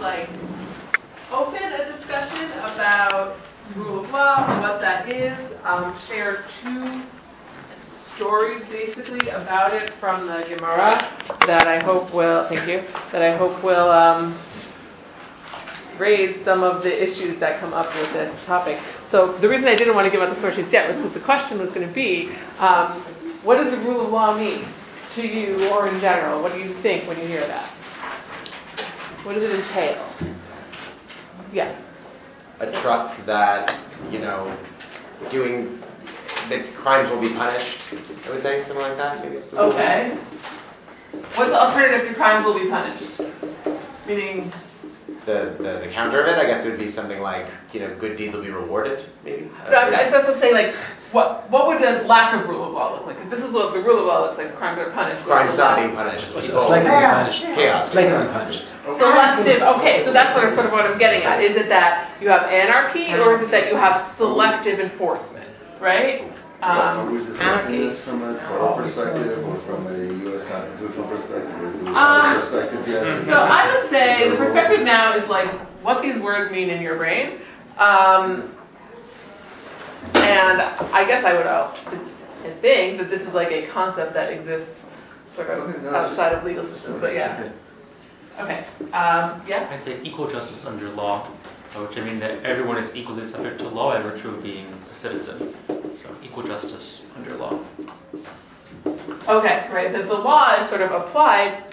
like open a discussion about rule of law, what that is, um, share two stories basically about it from the Gemara that I hope will, thank you, that I hope will um, raise some of the issues that come up with this topic. So the reason I didn't want to give out the source yet was because the question was going to be, um, what does the rule of law mean to you or in general? What do you think when you hear that? What does it entail? Yeah. A trust that, you know, doing, that crimes will be punished, I would say, something like that, maybe. it's- Okay. What's the alternative to crimes will be punished? Meaning, The, the, the counter of it, I guess, would be something like, you know, good deeds will be rewarded, maybe? but I, I that's what I'm saying. Like, what what would the lack of rule of law look like? If this is what the rule of law looks like, is crimes are punished. what Crimes not being punished, It's people. like to be punished. Chaos. It's like to punished. Selective. Okay, so that's what I'm, sort of what I'm getting at. Is it that you have anarchy, or is it that you have selective enforcement? Right? Are Um, we discussing anarchy. this from a federal perspective or from a U.S. constitutional perspective or do Um, perspective yet? So I would say the perspective now is like what these words mean in your brain. Um, and I guess I would uh, think that this is like a concept that exists sort of Okay, no, it's outside of legal systems. But yeah. Okay. Um, yeah. I say equal justice under law, which I mean that everyone is equally subject to law by virtue of being a citizen. So equal justice under law. Okay. Right. That the law is sort of applied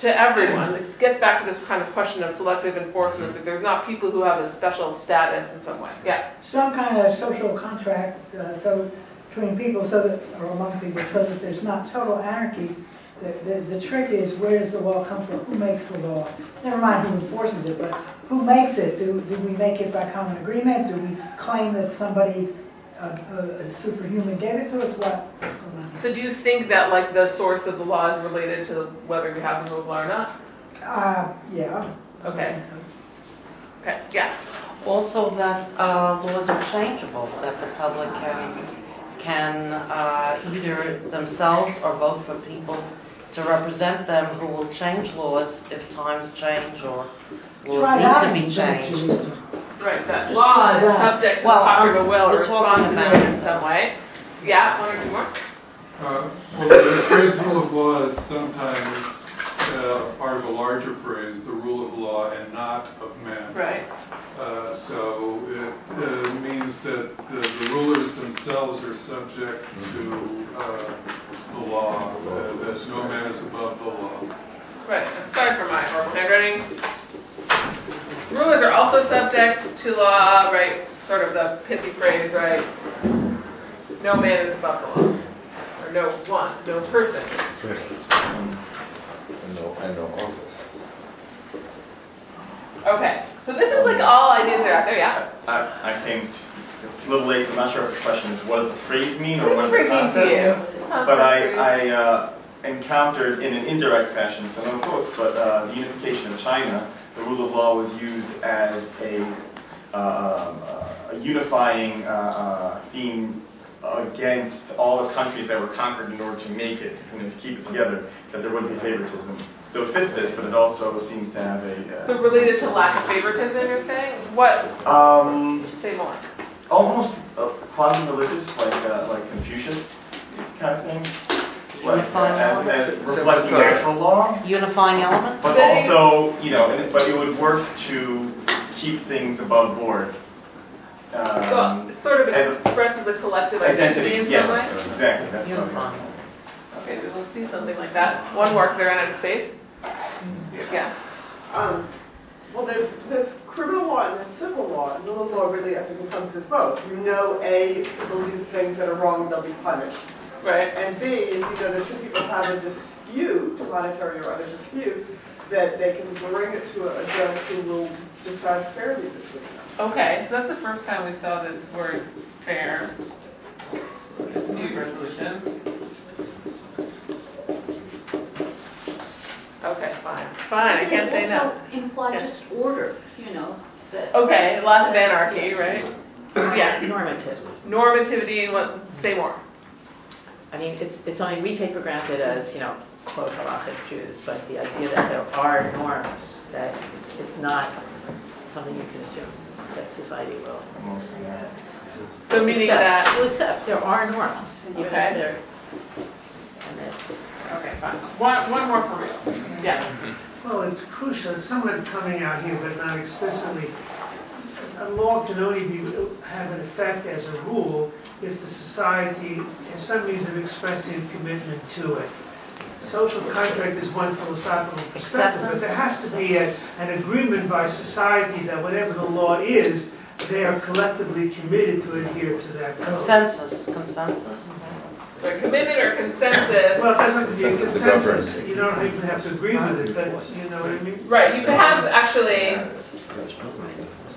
to everyone. It gets back to this kind of question of selective enforcement. That there's not people who have a special status in some way. Yeah. some kind of social contract, uh, so, between people so that, or among people, so that there's not total anarchy. The, the, the trick is where does the law come from? Who makes the law? Never mind who enforces it, but who makes it? Do, do we make it by common agreement? Do we claim that somebody, uh, uh, superhuman gave it to us? What? What's going on? So do you think that like the source of the law is related to whether you have the rule of law or not? Uh, yeah. Okay. Okay. Yeah. Also that uh, laws are changeable, that the public can, can uh, either themselves or vote for people to represent them who will change laws if times change or laws Try need to be changed. Right. That law is that. subject to Well, the popular um, will or we're talking responsibility in some way. Yeah. One or two more. Uh, Well, the phrase rule of law is sometimes uh, part of a larger phrase, the rule of law and not of men. Right. Uh, So it uh, means that the the rulers themselves are subject to uh, the law, uh, that no man is above the law. Right. Sorry for my horrible handwriting. Rulers are also subject to law. Right. Sort of the pithy phrase. Right. No man is above the law. Or no one. No person. And no, and no office. Okay. So this is like all ideas are out there. Yeah. I, I came a little late, so I'm not sure if the question is what does the phrase mean or What what does the it mean concept? But I, I uh, encountered in an indirect fashion, so no quotes, but uh, the unification of China, the rule of law was used as a, uh, um, uh, a unifying uh, uh, theme against all the countries that were conquered in order to make it, and to keep it together, that there wouldn't be favoritism. So it fits this, but it also seems to have a... Uh, So related to lack of favoritism, you're saying? What? um, Say more. almost uh, quasi-religious, like uh, like Confucius kind of thing, like Unifying as, element? as So- so reflecting what's the- natural law, Unifying element? but also you know, and, but it would work to keep things above board. So Um, it sort of expresses a collective identity, identity, in some yes, way. exactly. That's what I mean. Unifying. Okay, we will see something like that. One work there in out space. Yeah. Um, well, there's, there's criminal law and there's civil law. And civil law really, I think, encompasses both. You know, A, if people do things that are wrong, they'll be punished. Right. And B, if you know the two people have a dispute, monetary or other dispute, that they can bring it to a judge who will decide fairly between them. Okay, so that's the first time we saw this word fair. Dispute resolution. Okay, fine. Fine, I can't say no. Also imply Yeah. just order, you know, that. Okay, lots of anarchy, right? Yeah. normative. Normativity and what, say more. I mean, it's, it's something we take for granted as, you know, quote halachic Jews, but the idea that there are norms that is not something you can assume that society will Mostly, yeah. So meaning accept. that, Will accept, there are norms, even if Okay. they're, and that, okay, fine. One, one more for real. Yeah. Well, it's crucial, it's somewhat coming out here, but not explicitly. A law can only be, have an effect as a rule if the society has some means of expressing commitment to it. Social contract is one philosophical perspective, but there has to be a, an agreement by society that whatever the law is, they are collectively committed to adhere to that code. Consensus, consensus. So commitment or consensus. Well, it doesn't have to be a Consensus to govern. consensus, you don't even have to agree with it, but you know what I mean? Right, you could have actually,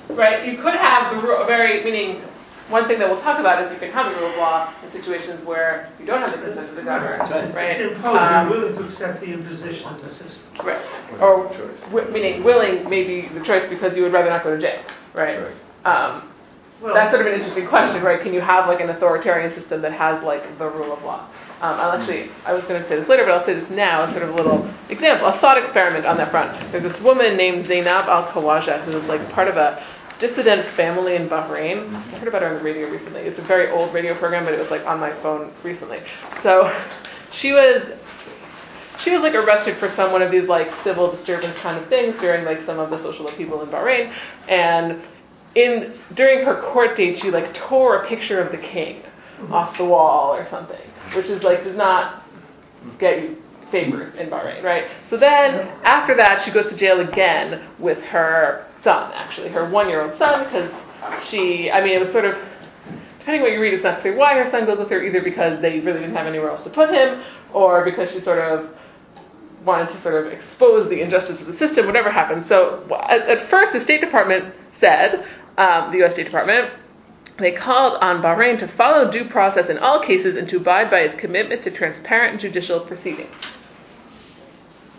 right, you could have the ru- very, meaning, one thing that we'll talk about is you can have the rule of law in situations where you don't have the consent of the government, right? It's imposed, Um, you're willing to accept the imposition of the system. Right, or, wi- meaning willing may be the choice because you would rather not go to jail, right? Um, Well, that's sort of an interesting question, right? Can you have like an authoritarian system that has like the rule of law? Um, I'll actually, I was going to say this later, but I'll say this now, as sort of a little example, a thought experiment on that front. There's this woman named Zainab al-Khawaja who was like part of a dissident family in Bahrain. Mm-hmm. I heard about her on the radio recently. It's a very old radio program, but it was like on my phone recently. So she was she was like arrested for some one of these like civil disturbance kind of things during like some of the social upheaval in Bahrain, and in during her court date she like tore a picture of the king mm-hmm. off the wall or something, which is like does not get you favors in Bahrain, right? So then after that she goes to jail again with her son, actually her one-year-old son, because she, I mean, it was sort of depending what you read, it's not clear why her son goes with her, either because they really didn't have anywhere else to put him, or because she sort of wanted to sort of expose the injustice of the system, whatever happened. So at, at first, the State Department said, um, the U.S. State Department, they called on Bahrain to follow due process in all cases and to abide by its commitment to transparent judicial proceedings.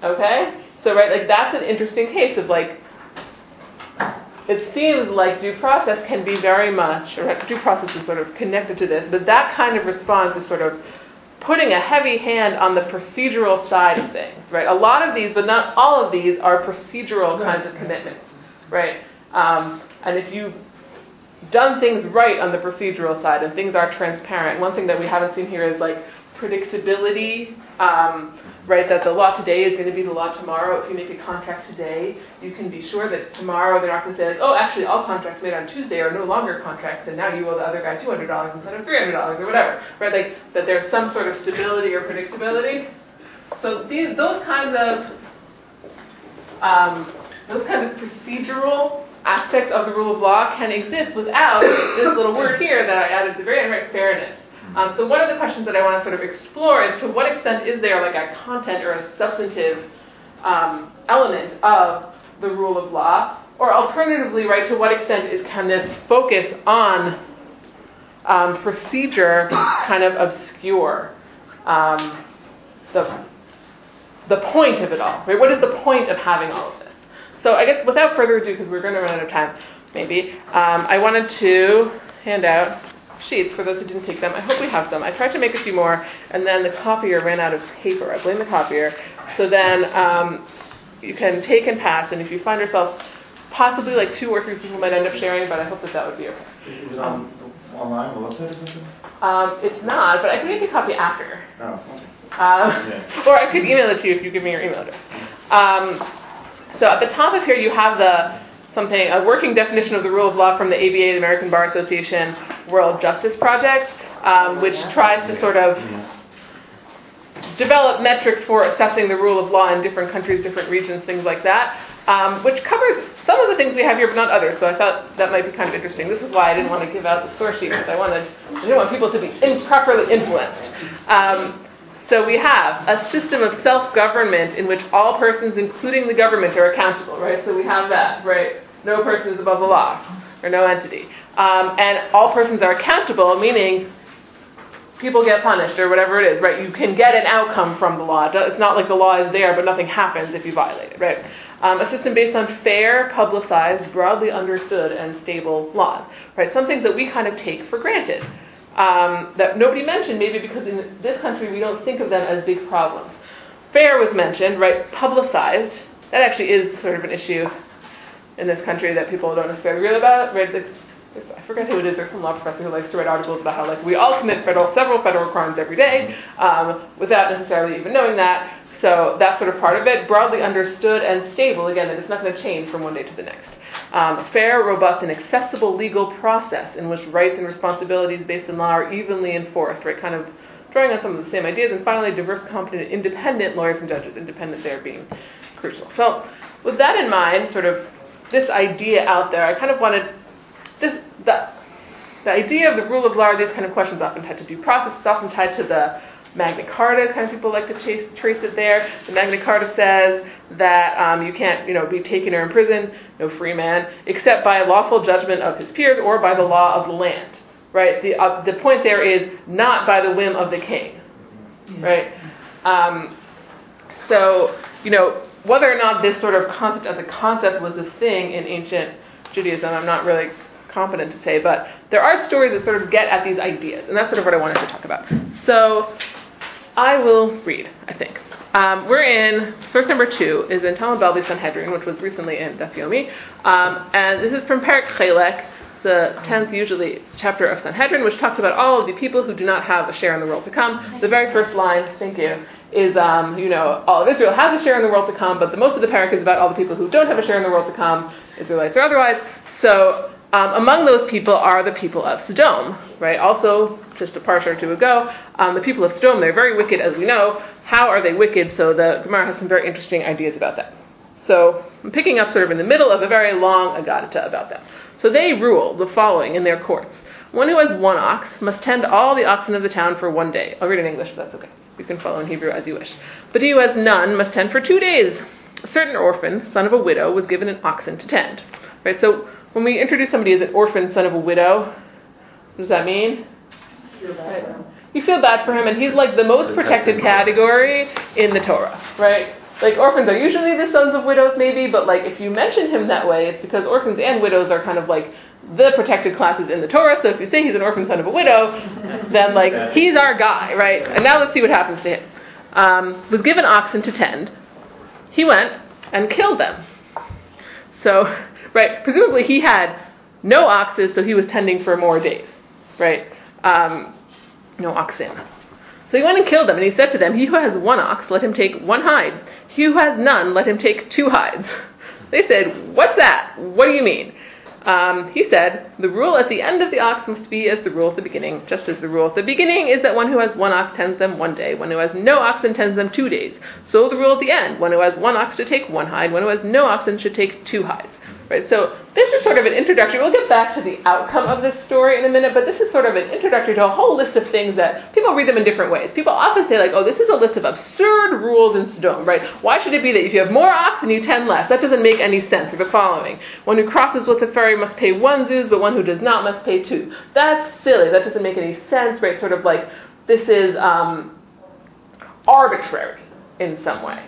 Okay? So, right, like that's an interesting case of like, it seems like due process can be very much, or due process is sort of connected to this, but that kind of response is sort of putting a heavy hand on the procedural side of things, right? A lot of these, but not all of these, are procedural kinds of commitments, right? Um, and if you've done things right on the procedural side and things are transparent, one thing that we haven't seen here is like predictability, um, right? That the law today is going to be the law tomorrow. If you make a contract today, you can be sure that tomorrow they're not going to say, like, oh, actually, all contracts made on Tuesday are no longer contracts, and now you owe the other guy $200 instead of $300 or whatever, right? Like that there's some sort of stability or predictability. So these, those kinds of um, those kind of procedural aspects of the rule of law can exist without this little word here that I added at the very end, right, fairness. Um, so one of the questions that I want to sort of explore is to what extent is there like a content or a substantive um, element of the rule of law, or alternatively, right, to what extent is can this focus on um, procedure kind of obscure um, the the point of it all, right? What is the point of having all of this? So I guess without further ado, because we're going to run out of time, maybe, um, I wanted to hand out sheets for those who didn't take them. I hope we have some. I tried to make a few more, and then the copier ran out of paper. I blame the copier. So then um, you can take and pass, and if you find yourself, possibly like two or three people might end up sharing, but I hope that that would be okay. Is it on, online, the website or something? Um, it's not, but I can make a copy after. Oh, okay. Um, Yeah. Or I could email it to you if you give me your email address. Um, so at the top of here, you have the something a working definition of the rule of law from the ABA, the American Bar Association World Justice Project, um, which tries to sort of develop metrics for assessing the rule of law in different countries, different regions, things like that, um, which covers some of the things we have here, but not others. So I thought that might be kind of interesting. This is why I didn't want to give out the source sheet because I wanted I didn't want people to be improperly influenced. Um, so we have a system of self-government in which all persons, including the government, are accountable, right? So we have that, right? No person is above the law, or no entity. Um, and all persons are accountable, meaning people get punished or whatever it is, right? You can get an outcome from the law. It's not like the law is there, but nothing happens if you violate it, right? Um, a system based on fair, publicized, broadly understood, and stable laws, right? Some things that we kind of take for granted um, that nobody mentioned, maybe because in this country we don't think of them as big problems. fair was mentioned, right? Publicized. That actually is sort of an issue in this country that people don't necessarily read about, right? I forget who it is. There's some law professor who likes to write articles about how like we all commit federal, several federal crimes every day um, without necessarily even knowing that. So that's sort of part of it. Broadly understood and stable. Again, that it's not going to change from one day to the next. Um, fair, robust, and accessible legal process in which rights and responsibilities based in law are evenly enforced. Right, kind of drawing on some of the same ideas. And finally, diverse, competent, independent lawyers and judges. Independent there being crucial. So with that in mind, sort of this idea out there, I kind of wanted this the, the idea of the rule of law these kind of questions often tied to due process. It's often tied to the Magna Carta. Kind of people like to chase, trace it there. The Magna Carta says that um, you can't, you know, be taken or imprisoned, no free man, except by a lawful judgment of his peers or by the law of the land. Right. The uh, the point there is not by the whim of the king. Right. Um, so you know whether or not this sort of concept as a concept was a thing in ancient Judaism, I'm not really competent to say, but there are stories that sort of get at these ideas, and that's sort of what I wanted to talk about. So I will read, I think. Um, we're in, source number two is in Talmud Bavli Sanhedrin, which was recently in Daf Yomi, um, and this is from Perek Chelek, the 10th usually chapter of Sanhedrin, which talks about all of the people who do not have a share in the world to come. The very first line, thank you, is, um, you know, all of Israel has a share in the world to come, but the most of the perek is about all the people who don't have a share in the world to come, Israelites or otherwise. So um, among those people are the people of Sodom, right? Also, just a parsha or two ago, um, the people of Sodom, they're very wicked, as we know. How are they wicked? So the Gemara has some very interesting ideas about that. So I'm picking up sort of in the middle of a very long Agadata about that. So they rule the following in their courts. One who has one ox must tend all the oxen of the town for one day. I'll read in English if that's okay. You can follow in Hebrew as you wish. But he who has none must tend for two days. A certain orphan, son of a widow, was given an oxen to tend. Right? So when we introduce somebody as an orphan, son of a widow, what does that mean? Right. You feel bad for him, and he's like the most protected category in the Torah, right? Like orphans are usually the sons of widows, maybe, but like if you mention him that way, it's because orphans and widows are kind of like the protected classes in the Torah. So if you say he's an orphan son of a widow, then like he's our guy, right? And now let's see what happens to him. Um, was given oxen to tend. He went and killed them. So, right, presumably he had no oxes, so he was tending for more days, right? Um, no oxen. So he went and killed them, and he said to them, He who has one ox, let him take one hide. He who has none, let him take two hides. They said, What's that? What do you mean? Um, he said, The rule at the end of the ox must be as the rule at the beginning, just as the rule at the beginning is that one who has one ox tends them one day, one who has no oxen tends them two days. So the rule at the end, one who has one ox should take one hide, one who has no oxen should take two hides. Right? So this is sort of an introductory. We'll get back to the outcome of this story in a minute, but this is sort of an introductory to a whole list of things that people read them in different ways. People often say like, "Oh, this is a list of absurd rules in Sodom." Right? Why should it be that if you have more oxen, you tend less? That doesn't make any sense. The following: one who crosses with a ferry must pay one zuz, but one who does not must pay two. That's silly. That doesn't make any sense. Right? Sort of like this is um, arbitrary in some way,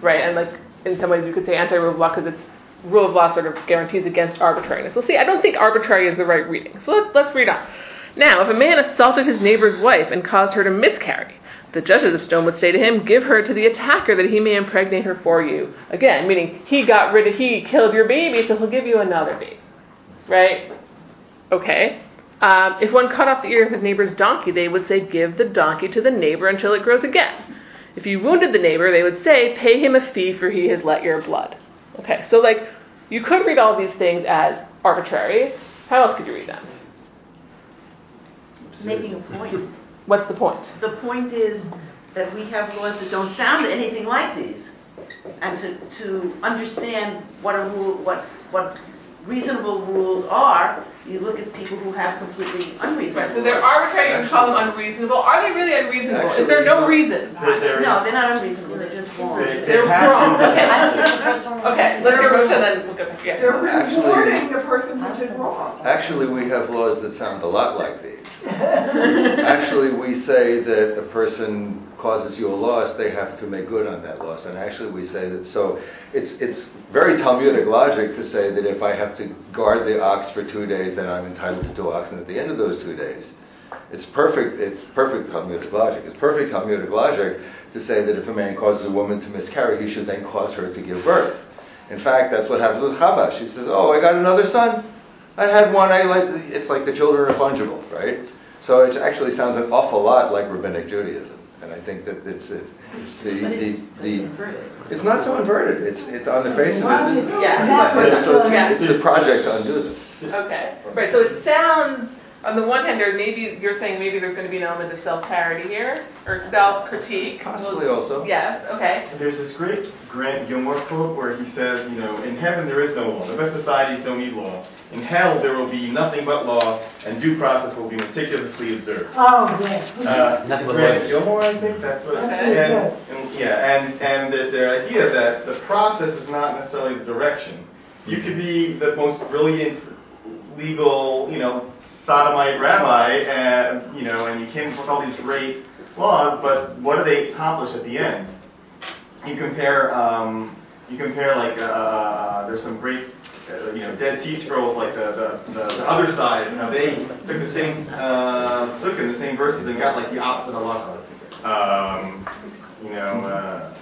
right? And like in some ways, you could say anti-rule of law because it's rule of law sort of guarantees against arbitrariness. We'll see, I don't think arbitrary is the right reading. So let's, let's read on. Now, if a man assaulted his neighbor's wife and caused her to miscarry, the judges of Sdom would say to him, Give her to the attacker that he may impregnate her for you. Again, meaning he got rid of, he killed your baby, so he'll give you another baby. Right? Okay. Um, if one cut off the ear of his neighbor's donkey, they would say, Give the donkey to the neighbor until it grows again. If you wounded the neighbor, they would say, Pay him a fee for he has let your blood. Okay, so like you could read all these things as arbitrary. How else could you read them? Making a point. What's the point? The point is that we have laws that don't sound anything like these. And to, to understand what a rule, what, what reasonable rules are, you look at people who have completely unreasonable Right, so they're arbitrary, you call them unreasonable. Are they really unreasonable? Is there no reason? There- there No, they're not unreasonable, they're just wrong. They- they They're have wrong. Okay, okay, let's hear Rosa, then we'll go back. Yeah. They're rewarding the person who did wrong. Actually, we have laws that sound a lot like these. Actually, we say that a person causes you a loss, they have to make good on that loss. And actually, we say that, so it's, it's very Talmudic logic to say that if I have to guard the ox for two days, then I'm entitled to two oxen at the end of those two days. It's perfect, it's perfect Talmudic logic. It's perfect Talmudic logic to say that if a man causes a woman to miscarry, he should then cause her to give birth. In fact, that's what happens with Chava. She says, "Oh, I got another son. I had one. I like. It's like the children are fungible, right?" So it actually sounds an awful lot like rabbinic Judaism, and I think that it's, it's the the, the it's not so inverted. It's it's on the face of it. It's, Yeah. so it's, Yeah. it's a project to undo this. Okay, right, so it sounds, on the one hand, there maybe, you're saying maybe there's gonna be an element of self-parody here, or self-critique. Possibly also. Yes, okay. There's this great Grant Gilmore quote where he says, you know, in heaven there is no law. The best societies don't need law. In hell there will be nothing but law, and due process will be meticulously observed. Oh, yes. Uh, Nothing but Grant lawyers. Gilmore, I think that's what. That's And, pretty good. and yeah, and and the, the idea that the process is not necessarily the direction. You could be the most brilliant legal, you know, sodomite rabbi, and you know, and you came up with all these great laws, but what do they accomplish at the end? You compare, um, you compare like uh, uh, there's some great. Uh, you know, Dead Sea Scrolls, like the, the, the, the other side, you know, they took the same uh, sukkah, the same verses, and got like the opposite halacha. Um, you know, uh,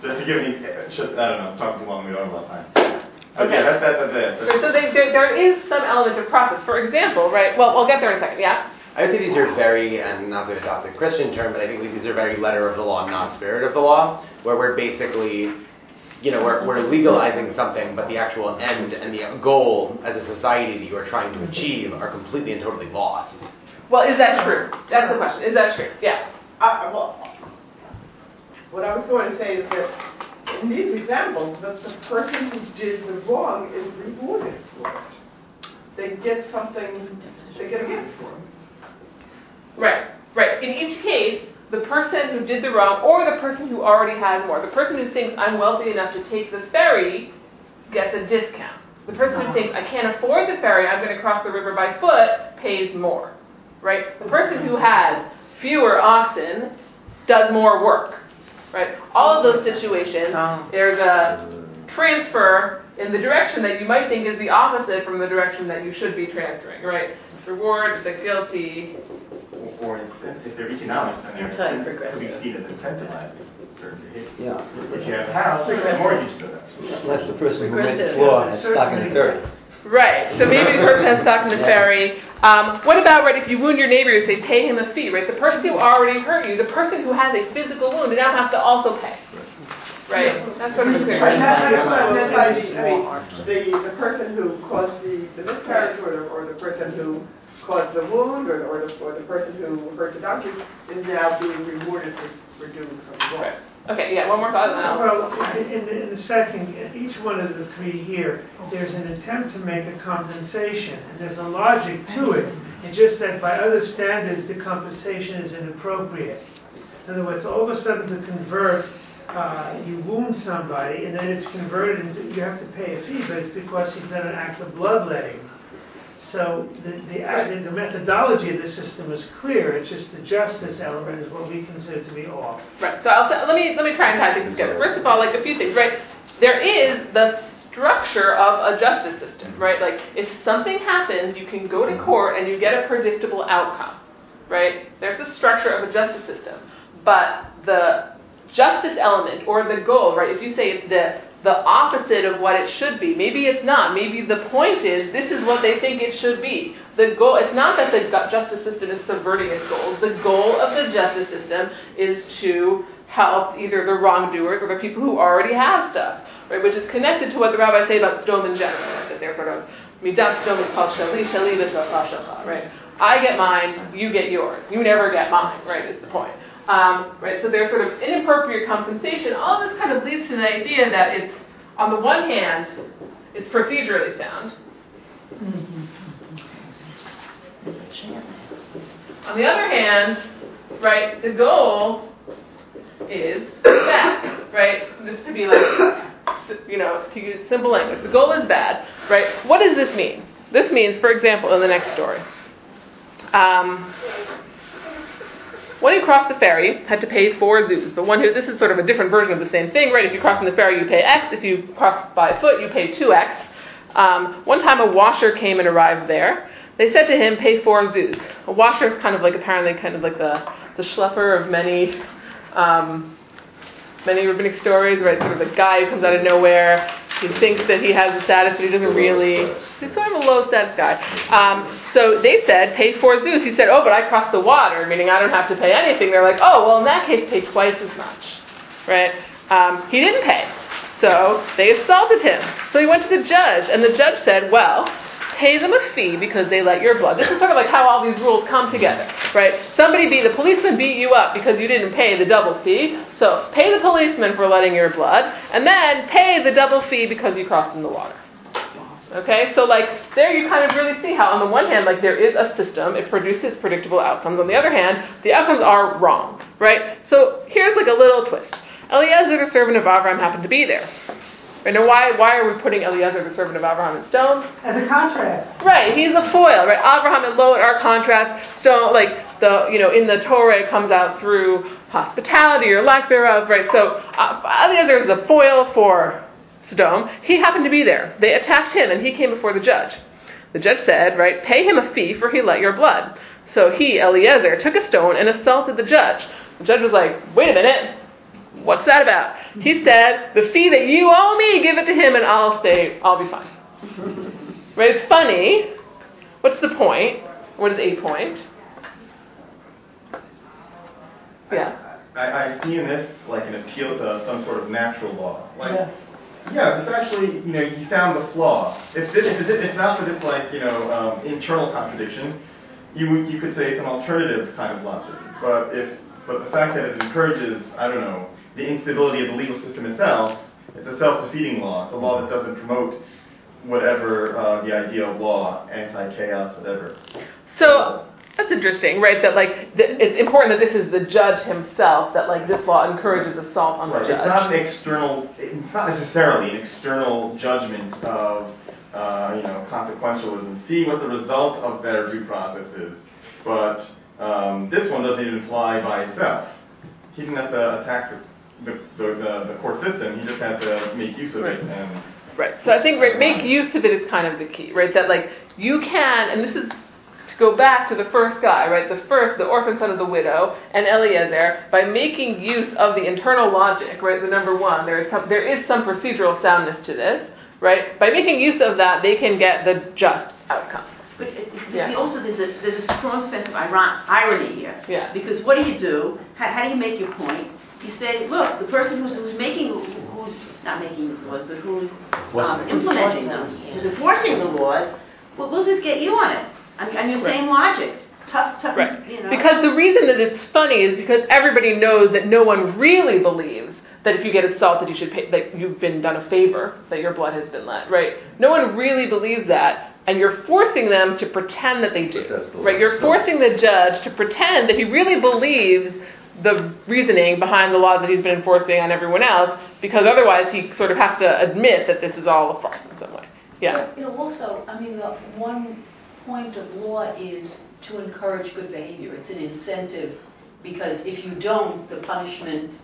just to give me, I don't know, talking too long, we don't have a lot of time. Okay, Okay. that's, that, that's it. So so they, there, there is some element of process, for example, right, well, we'll get there in a second, yeah? I would say these are very, and not to adopt a Christian term, but I think these are very letter of the law, not spirit of the law, where we're basically, you know, we're, we're legalizing something, but the actual end and the goal as a society that you are trying to achieve are completely and totally lost. Well, is that true? That's the question, is that true? Yeah. I, well, what I was going to say is that in these examples, the, the person who did the wrong is rewarded for it. They get something, they get a gift for it. Right, right. In each case, the person who did the wrong or the person who already has more, the person who thinks I'm wealthy enough to take the ferry gets a discount. The person who thinks I can't afford the ferry, I'm going to cross the river by foot, pays more. Right? The person who has fewer oxen does more work. Right? All of those situations, Oh. there's a transfer in the direction that you might think is the opposite from the direction that you should be transferring. Right? Reward the guilty, Or incent- if they're economic, then they're Anti-progressive. could be seen as incentivizing certain behavior. Yeah, If you have a house, you have mortgage to that. unless the person who made this law has stock in the ferry. Right. So maybe the person has stock in the ferry. Um, what about right if you wound your neighbor, if they pay him a fee, right? The person who already hurt you, the person who has a physical wound, they now have to also pay. Right. That's sort of clear. Right, that- that's what I meant by the, I mean, the, the person who caused the, the miscarriage, or the, or the person who caused the wound, or, or the, or the person who hurt the donkey, is now being rewarded for, for doing something wrong. Right. Okay. Yeah. One more thought, and. Well, in, in the- in the second, each one of the three here, there's an attempt to make a compensation, and there's a logic to it. It's just that by other standards, the compensation is inappropriate. In other words, all of a sudden to convert, uh, you wound somebody, and then it's converted into, you have to pay a fee, but it's because you've done an act of bloodletting. So the, the, the methodology of the system is clear, it's just the justice element is what we consider to be off. Right. So I'll, let me let me try and tie things together. First of all, like a few things, right? There is the structure of a justice system, right? Like if something happens, you can go to court and you get a predictable outcome, right? There's the structure of a justice system, but the justice element or the goal, right? If you say it's the the opposite of what it should be, maybe it's not. Maybe the point is this is what they think it should be. The goal, it's not that the justice system is subverting its goals. The goal of the justice system is to help either the wrongdoers or the people who already have stuff, right? Which is connected to what the rabbis say about Sdom in general, that they're sort of midat Sdom is called shali, shali v'shal right? I get mine, you get yours. You never get mine, right? Is the point. Um, right, so there's sort of inappropriate compensation. All this kind of leads to the idea that it's, on the one hand, it's procedurally sound. On the other hand, right, the goal is bad, right? Just to be like, you know, to use simple language. The goal is bad, right? What does this mean? This means, for example, in the next story. Um, one who crossed the ferry had to pay four zuz, but one who, this is sort of a different version of the same thing, right? If you cross on the ferry, you pay X. If you cross by foot, you pay 2X. Um, one time a washer came and arrived there. They said to him, "Pay four zuz." A washer is kind of like apparently kind of like the the schlepper of many um, many rabbinic stories, right? Sort of the guy who comes out of nowhere. He thinks that he has a status, but he doesn't really. He's sort of a low status guy. Um, so they said, pay four zuz. He said, oh, but I crossed the water, meaning I don't have to pay anything. They're like, oh, well, in that case, pay twice as much, right? Um, he didn't pay. So they assaulted him. So he went to the judge, and the judge said, well, pay them a fee because they let your blood. This is sort of like how all these rules come together, right? Somebody beat, the policeman beat you up because you didn't pay the double fee. So pay the policeman for letting your blood, and then pay the double fee because you crossed in the water. Okay, so like there you kind of really see how on the one hand, like there is a system, it produces predictable outcomes. On the other hand, the outcomes are wrong, right? So here's like a little twist. Eliezer, the servant of Avram, happened to be there. Right, now, why, why are we putting Eliezer, the servant of Abraham, in Sdom? As a contrast. Right, he's a foil, right? Abraham and Lot are contrast. So, like the, you know, in the Torah, it comes out through hospitality or lack thereof, right? So uh, Eliezer is the foil for Sodom. He happened to be there. They attacked him, and he came before the judge. The judge said, right, pay him a fee for he let your blood. So he, Eliezer, took a stone and assaulted the judge. The judge was like, wait a minute, What's that about? He said, the fee that you owe me, give it to him and I'll stay, I'll be fine. right? It's funny. What's the point? What is a point? Yeah. I, I see in this like an appeal to some sort of natural law. Like, yeah, yeah this actually, you know, you found the flaw. If this, if it's not for this like, you know, um, internal contradiction, you you could say it's an alternative kind of logic. But if, but the fact that it encourages, I don't know, the instability of the legal system itself, it's a self-defeating law. It's a law that doesn't promote whatever uh, the idea of law, anti-chaos, whatever. So that's interesting, right? That like th- it's important that this is the judge himself. That like this law encourages assault on right. the judge. It's not an external. It's not necessarily an external judgment of uh, you know consequentialism. See what the result of better due process is. But um, this one doesn't even fly by itself. He didn't have to attack the the, the, the, court system. He just had to make use of right. it. And right. So I think right, make use of it is kind of the key, right? That like you can, and this is to go back to the first guy, right? The first, the orphan son of the widow, and Eliezer, by making use of the internal logic, right? The number one, there is some, there is some procedural soundness to this, right? By making use of that, they can get the just outcome. But it, yeah. also there's a there's a strong sense of irony here. Yeah. Because what do you do? How, how do you make your point? You say, look, the person who's, who's making, who's not making these laws, but who's um, implementing them, who's enforcing the laws, well, we'll just get you on it. On, on your right. same logic. Tough, tough, right. you know. Because the reason that it's funny is because everybody knows that no one really believes that if you get assaulted, you should pay, that you've been done a favor, that your blood has been let, right? No one really believes that, and you're forcing them to pretend that they do, the right? You're forcing the judge to pretend that he really believes the reasoning behind the laws that he's been enforcing on everyone else, because otherwise he sort of has to admit that this is all a farce in some way. Yeah. But, you know, also, I mean, the one point of law is to encourage good behavior. It's an incentive because if you don't, the punishment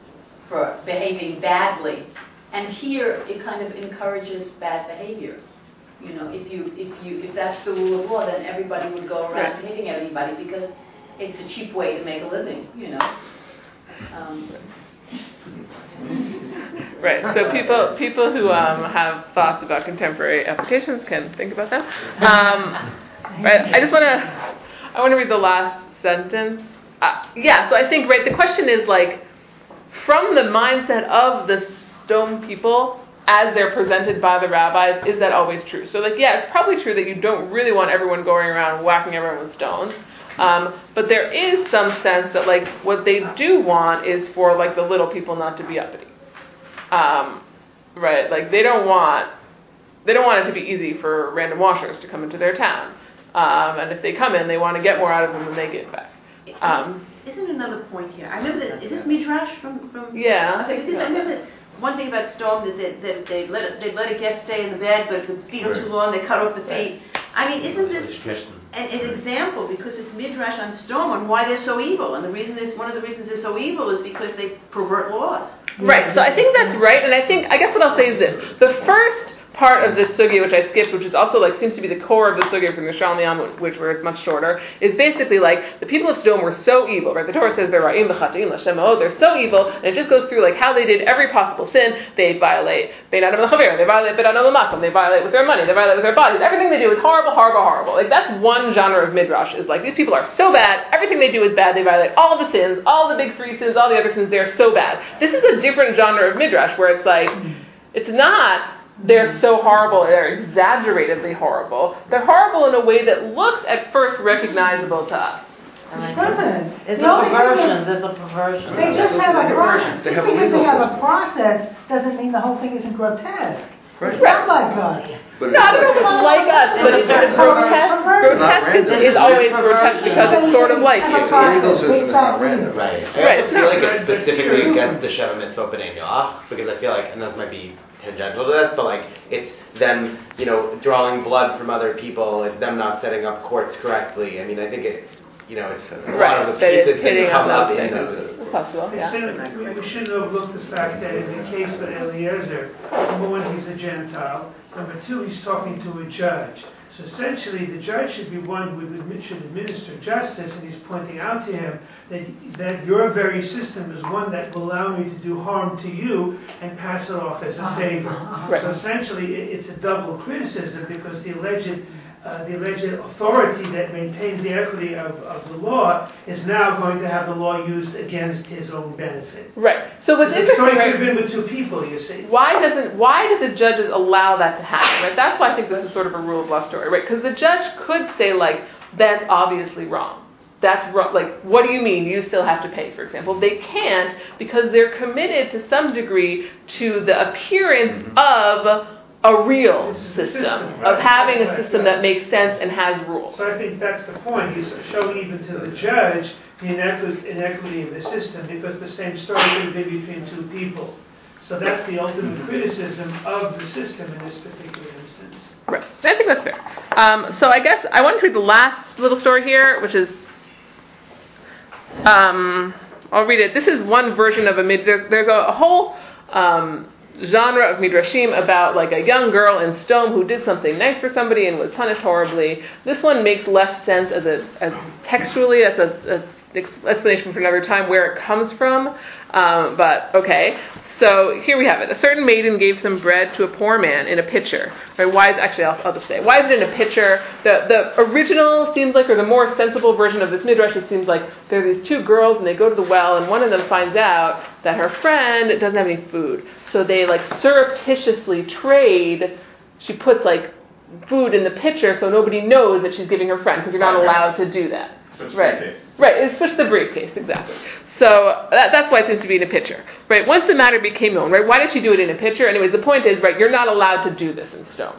for behaving badly. And here it kind of encourages bad behavior. You know, if you if you if that's the rule of law, then everybody would go around right. hitting everybody because it's a cheap way to make a living. You know. Um, right. So people people who um, have thoughts about contemporary applications can think about that. Um, right. I just want to I want to read the last sentence. Uh, yeah. So I think right. The question is like from the mindset of the Sdom people as they're presented by the rabbis, is that always true? So, like, yeah, it's probably true that you don't really want everyone going around whacking everyone with stones. Um, but there is some sense that like what they do want is for like the little people not to be uppity, um, right? Like they don't want they don't want it to be easy for random washers to come into their town, um, and if they come in, they want to get more out of them than they give back. Um, Isn't another point here? I remember that. Is this midrash from from? Yeah. Okay, because I remember that one thing about Sdom that they, that they let they let a guest stay in the bed, but if the feet are too long, they cut off the feet. I mean, isn't this an, an example because it's midrash on Sdom on why they're so evil, and the reason is one of the reasons they're so evil is because they pervert laws. Right. So I think that's right, and I think I guess what I'll say is this: the first part of this sugya, which I skipped, which is also like seems to be the core of the sugya from the Shalmiyam, which where it's much shorter, is basically like the people of Sodom were so evil, right? The Torah says they're ra'im they're so evil, and it just goes through like how they did every possible sin. They violate bein adam they violate bein adam they violate with their money, they violate with their bodies. Everything they do is horrible, horrible, horrible. Like that's one genre of midrash is like these people are so bad, everything they do is bad. They violate all the sins, all the big three sins, all the other sins. They're so bad. This is a different genre of midrash where it's like it's not they're so horrible, they're exaggeratedly horrible. They're horrible in a way that looks at first recognizable to us. It. It's The a perversion, is- there's a perversion. They just have a process. They Just a because they have a process doesn't mean the whole thing isn't grotesque. Right. It's not like us. But No, I don't know if it's like us, but it's, it's grotesque. Grotesque is, is always grotesque because it's sort of like you. It's a legal system, it's not random. Right. I Right, also feel like it's specifically against the Sheva Mitzvot B'nai Noach, because I feel like, and this might be tangential to this, but like, it's them, you know, drawing blood from other people, it's them not setting up courts correctly. I mean, I think it's, you know, it's a lot of the pieces hitting that come on up those in those. It's possible, We yeah. shouldn't, we- we shouldn't overlook the fact that in the case of Eliezer, number one, he's a Gentile. Number two, he's talking to a judge. So essentially, the judge should be one who should administer justice, and he's pointing out to him that, that your very system is one that will allow me to do harm to you and pass it off as a favor. Right. So essentially, it, it's a double criticism because the alleged uh, the alleged authority that maintains the equity of, of the law is now going to have the law used against his own benefit. Right. So what's The interesting, story could right? have been with two people, you see. why doesn't why do the judges allow that to happen right that's why i think this is sort of a rule of law story right because the judge could say like that's obviously wrong that's wrong like what do you mean you still have to pay for example they can't because they're committed to some degree to the appearance of a real system system, of having a system that makes sense and has rules So I think that's the point. He's showing even to the judge the inequity of the system because the same story could been between two people. So that's the ultimate criticism of the system in this particular instance. Right. I think that's fair. Um, so I guess I want to read the last little story here, which is, um, I'll read it. This is one version of a mid. There's, there's a, a whole um, genre of midrashim about like a young girl in Sdom who did something nice for somebody and was punished horribly. This one makes less sense as a as textually. as a, a explanation for another time where it comes from. Um, but okay, so here we have it. A certain maiden gave some bread to a poor man in a pitcher. Right? Why is actually I'll, I'll just say why is it in a pitcher? The the original seems like, or the more sensible version of this midrash, it seems like there are these two girls and they go to the well and one of them finds out that her friend doesn't have any food, so they like surreptitiously trade. She puts like food in the pitcher so nobody knows that she's giving her friend because you're not allowed to do that. Switch Right. Right, it's switch the briefcase, exactly. So that, that's why it seems to be in a pitcher. Right, once the matter became known, right, why did she do it in a pitcher? Anyways, the point is, right, you're not allowed to do this in Sdom.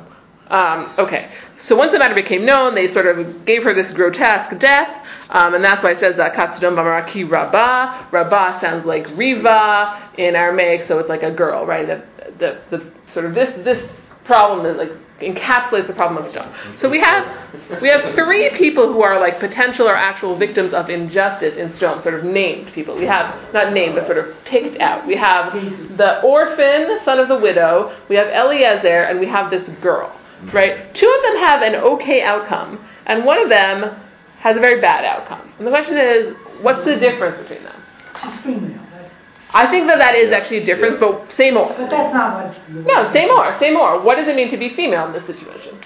Um, okay, so once the matter became known, they sort of gave her this grotesque death, um, and that's why it says that Katsudom Bamaraki Rabba. Rabba sounds like Riva in Aramaic, so it's like a girl, right? The, the, the sort of this this problem is like encapsulates the problem of Sdom. So we have we have three people who are like potential or actual victims of injustice in Sdom, sort of named people. We have not named, but sort of picked out. We have the orphan, son of the widow. We have Eliezer, and we have this girl. Right? Two of them have an okay outcome, and one of them has a very bad outcome. And the question is, what's the difference between them? She's female. That's- I think that that is actually a difference, but say more. But that's not what. No, say more, say more. What does it mean to be female in this situation?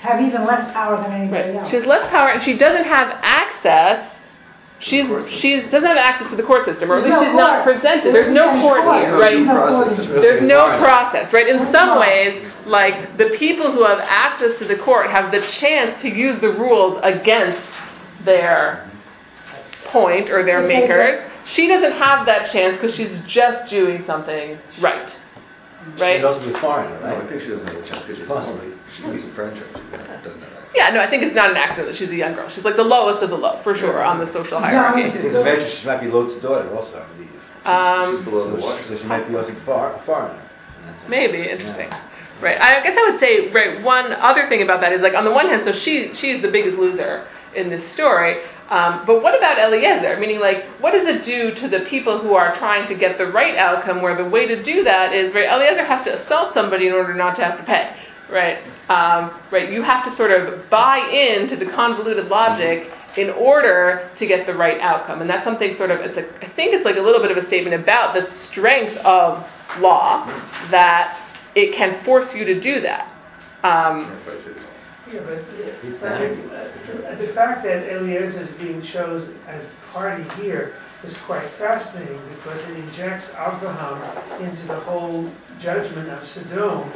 Have even less power than anybody Right. else. She has less power and she doesn't have access. She's she's doesn't have access to the court system, or at There's least no she's not presented. There's no There's court no here, right? There's no process. There's no Right. process, right? In some ways, like the people who have access to the court have the chance to use the rules against their point or their Okay, makers. She doesn't have that chance because she's just doing something right, She right? could also be a foreigner, No, I think she doesn't have a chance because she's Possibly. She disenfranchised. She doesn't have access. Yeah, no, I think it's not an accident that she's a young girl. She's like the lowest of the low, for sure, on the social hierarchy. Because eventually she might be Lot's daughter also, I believe. Um, She's a little So, bit she- so she might be also far, a foreigner. in that sense. Maybe interesting. Right. I guess I would say right. One other thing about that is like on the one hand, so she she's the biggest loser in this story. Um, but what about Eliezer? Meaning, like, what does it do to the people who are trying to get the right outcome? Where the way to do that is, right? Eliezer has to assault somebody in order not to have to pay, right? Um, right? You have to sort of buy into the convoluted logic in order to get the right outcome, and that's something sort of. It's a, I think it's like a little bit of a statement about the strength of law that it can force you to do that. Um, Yeah, but uh, but, uh, the fact that Eliezer is being chosen as party here is quite fascinating because it injects Abraham into the whole judgment of Sodom,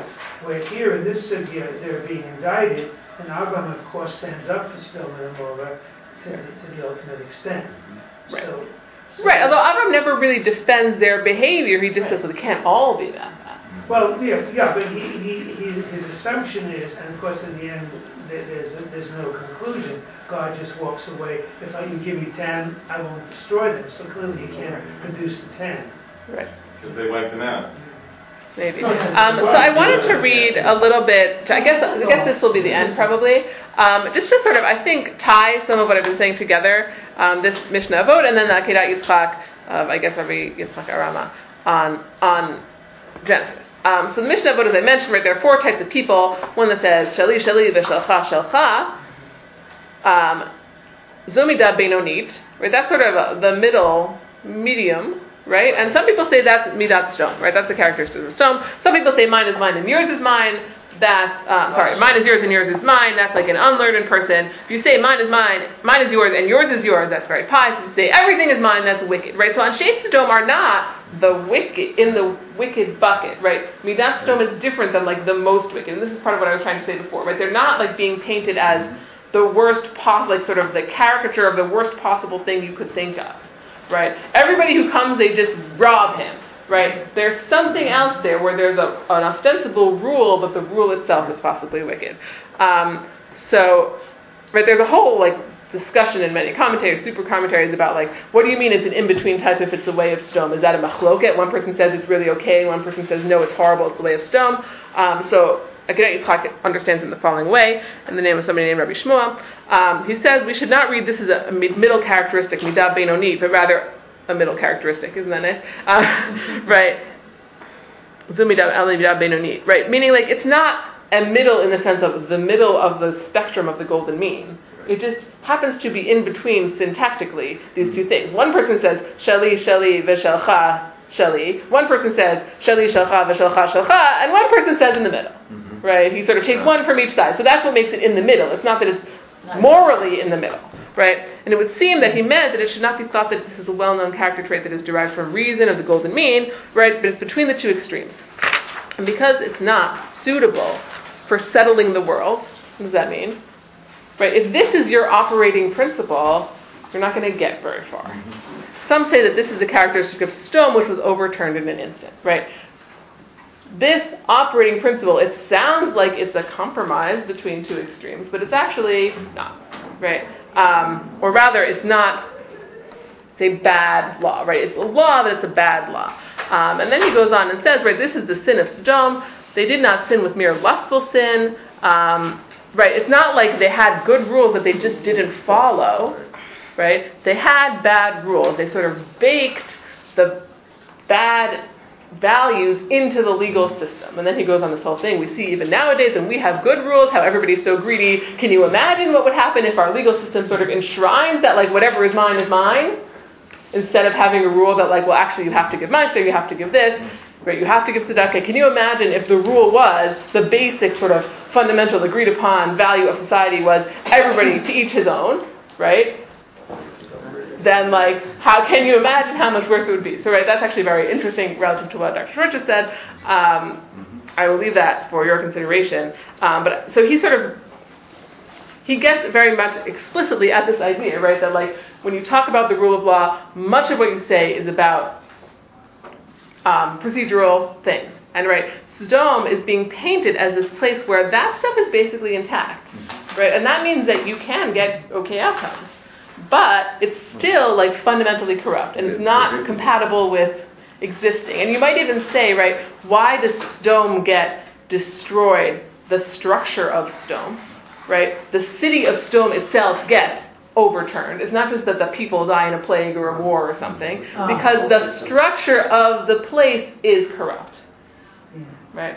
where here in this sugya they're being indicted, and Abraham of course stands up for Sodom and Gomorrah to, the- to the ultimate extent. Right. So, so- right. Although Avram never really defends their behavior, he just says well, they can't all be that. Bad. Well, yeah, yeah, but he, he, he, his assumption is, and of course in the end, there, there's, there's no conclusion. God just walks away. If I can give you ten, I won't destroy them. So clearly he can't produce the ten. Right. Because they wiped them out. Maybe. Um, so I wanted to read a little bit. I guess I guess this will be the end probably. Um, just to sort of I think tie some of what I've been saying together. Um, this Mishnah Avot and then the Akedat Yitzchak of I guess Rabbi Yitzchak Arama on on Genesis. Um, so the Mishnah Avot, as I mentioned, right, there are four types of people. One that says shali shali v'shalcha shalcha. Um, Zomida benonit, right? That's sort of a, the middle medium, right? And some people say that's midat Sdom, right? That's the characteristic of Sdom. Some people say mine is mine and yours is mine. That's um, sorry, mine is yours and yours is mine. That's like an unlearned person. If you say mine is mine, mine is yours, and yours is yours, that's very pious. If you say everything is mine, that's wicked, right? So Anshe Sodom are not the wicked in the wicked bucket, right? Midat Sodom is different than like the most wicked. And this is part of what I was trying to say before, right? They're not like being painted as the worst possible, like sort of the caricature of the worst possible thing you could think of, right? Everybody who comes, they just rob him, right? There's something else there where there's a, an ostensible rule, but the rule itself is possibly wicked. Um, so, right, there's a whole like discussion in many commentators, super commentaries about like, what do you mean it's an in-between type if it's the way of Sdom? Is that a machloket? One person says it's really okay, one person says no, it's horrible, it's the way of Sdom. Um, so Akedat Yitzchak understands in the following way, in the name of somebody named Rabbi Shmuel. Um, he says we should not read this as a middle characteristic, midah benoni, but rather a middle characteristic. Isn't that nice? Uh, right. Zumidah el midah benoni. Right. Meaning like it's not a middle in the sense of the middle of the spectrum of the golden mean. It just happens to be in between syntactically these two things. One person says shali shali v'shelcha shali. One person says shali shelcha v'shelcha shelcha, and one person says in the middle. Mm-hmm. Right? He sort of takes one from each side. So that's what makes it in the middle. It's not that it's morally in the middle. Right? And it would seem that he meant that it should not be thought that this is a well-known character trait that is derived from reason of the golden mean, right? But it's between the two extremes. And because it's not suitable for settling the world, what does that mean? Right? If this is your operating principle, you're not going to get very far. Some say that this is the characteristic of Sdom, which was overturned in an instant. Right? This operating principle, it sounds like it's a compromise between two extremes, but it's actually not. Right? Um, or rather, it's not. It's a bad law, right? It's a law, but it's a bad law. Um, and then he goes on and says, right, this is the sin of Sodom. They did not sin with mere lustful sin. Um, right? It's not like they had good rules that they just didn't follow, right? They had bad rules. They sort of baked the bad values into the legal system. And then he goes on this whole thing. We see even nowadays, and we have good rules, how everybody's so greedy. Can you imagine what would happen if our legal system sort of enshrines that, like, whatever is mine is mine? Instead of having a rule that, like, well, actually, you have to give mine, so you have to give this. Right, you have to give tzedakah. Can you imagine if the rule was the basic sort of fundamental agreed upon value of society was everybody to each his own, right? Then like how can you imagine how much worse it would be? So right, that's actually very interesting relative to what Dr. Schwartz just said. Um, I will leave that for your consideration. Um, but so he sort of he gets very much explicitly at this idea, right? That like when you talk about the rule of law, much of what you say is about um, procedural things. And right, Sodom is being painted as this place where that stuff is basically intact, right? And that means that you can get okay outcomes, but it's still like fundamentally corrupt, and it's not compatible with existing. And you might even say, right, why does Sodom get destroyed? The structure of Sodom, right? The city of Sodom itself gets overturned. It's not just that the people die in a plague or a war or something, Oh. because the structure of the place is corrupt. Right?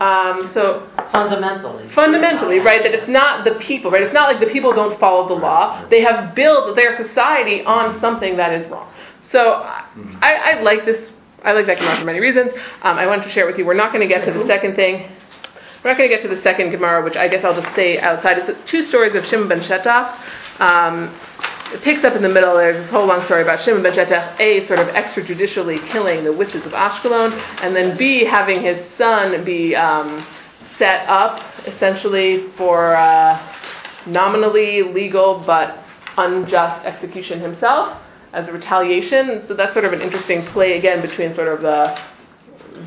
Um, so Fundamentally. fundamentally, right, that it's not the people, right? It's not like the people don't follow the law. They have built their society on something that is wrong. So I, I like this. I like that Gemara for many reasons. Um, I wanted to share it with you. We're not going to get to the second thing. We're not going to get to the second Gemara, which I guess I'll just say outside. It's two stories of Shimon ben Shetach. Um, it picks up in the middle. There's this whole long story about Shimon ben Shetach, A, sort of extrajudicially killing the witches of Ashkelon, and then B, having his son be um, set up essentially for uh, nominally legal but unjust execution himself as a retaliation. So that's sort of an interesting play again between sort of the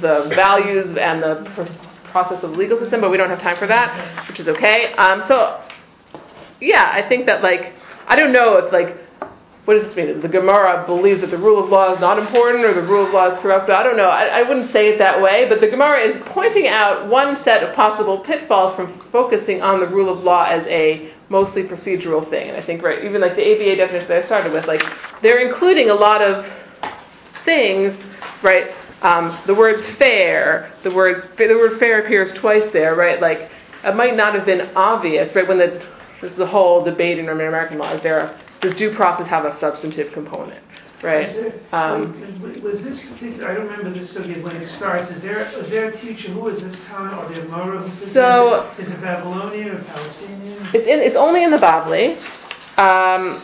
the values and the pr- process of the legal system, but we don't have time for that, which is okay. Um, so yeah, I think that like I don't know if like what does this mean? The Gemara believes that the rule of law is not important or the rule of law is corrupt. I don't know. I, I wouldn't say it that way, but the Gemara is pointing out one set of possible pitfalls from focusing on the rule of law as a mostly procedural thing. And I think right, even like the ABA definition that I started with, like they're including a lot of things, right? Um, the words fair, the words the word fair appears twice there, right? Like it might not have been obvious, right? When the this is the whole debate in American law. Is there does due process have a substantive component, Is right? there- Um, was- this particular, I don't remember this subject when it starts, is there, is there a teacher, who is this town, or the Amora? So- Is it Babylonian or Palestinian? It's in. It's only in the Bavli. Um,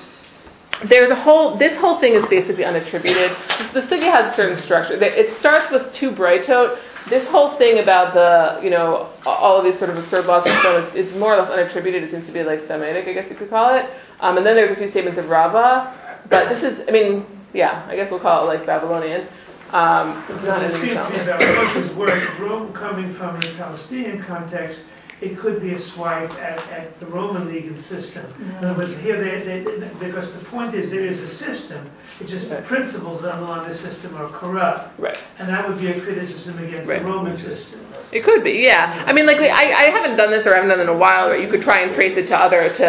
there's a whole. This whole thing is basically unattributed. The sugya has a certain structure. It starts with two braitot. This whole thing about the, you know, all of these sort of absurd laws and so on is, is more or less unattributed. It seems to be like stammaitic, I guess you could call it. Um, and then there's a few statements of Rava. But this is, I mean, yeah, I guess we'll call it like Babylonian. Um, it's not in seems to me the Rome coming from the Palestinian context, it could be a swipe at, at the Roman legal system. In other words, here they, they, because the point is there is a system, it's just the principles that underlie the system are corrupt. Right. And that would be a criticism against Right. the Roman system. It could be, yeah. I mean, like, I, I haven't done this or I haven't done it in a while, but you could try and trace it to other, to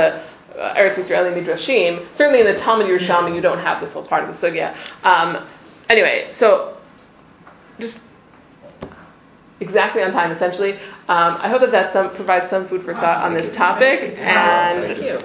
uh, Eretz Israeli Midrashim. Certainly in the Talmud Yerushalmi, you don't have this whole part of the Sugya. Um, anyway, so exactly on time, essentially. Um, I hope that that some, provides some food for thought on this topic. And Thank you.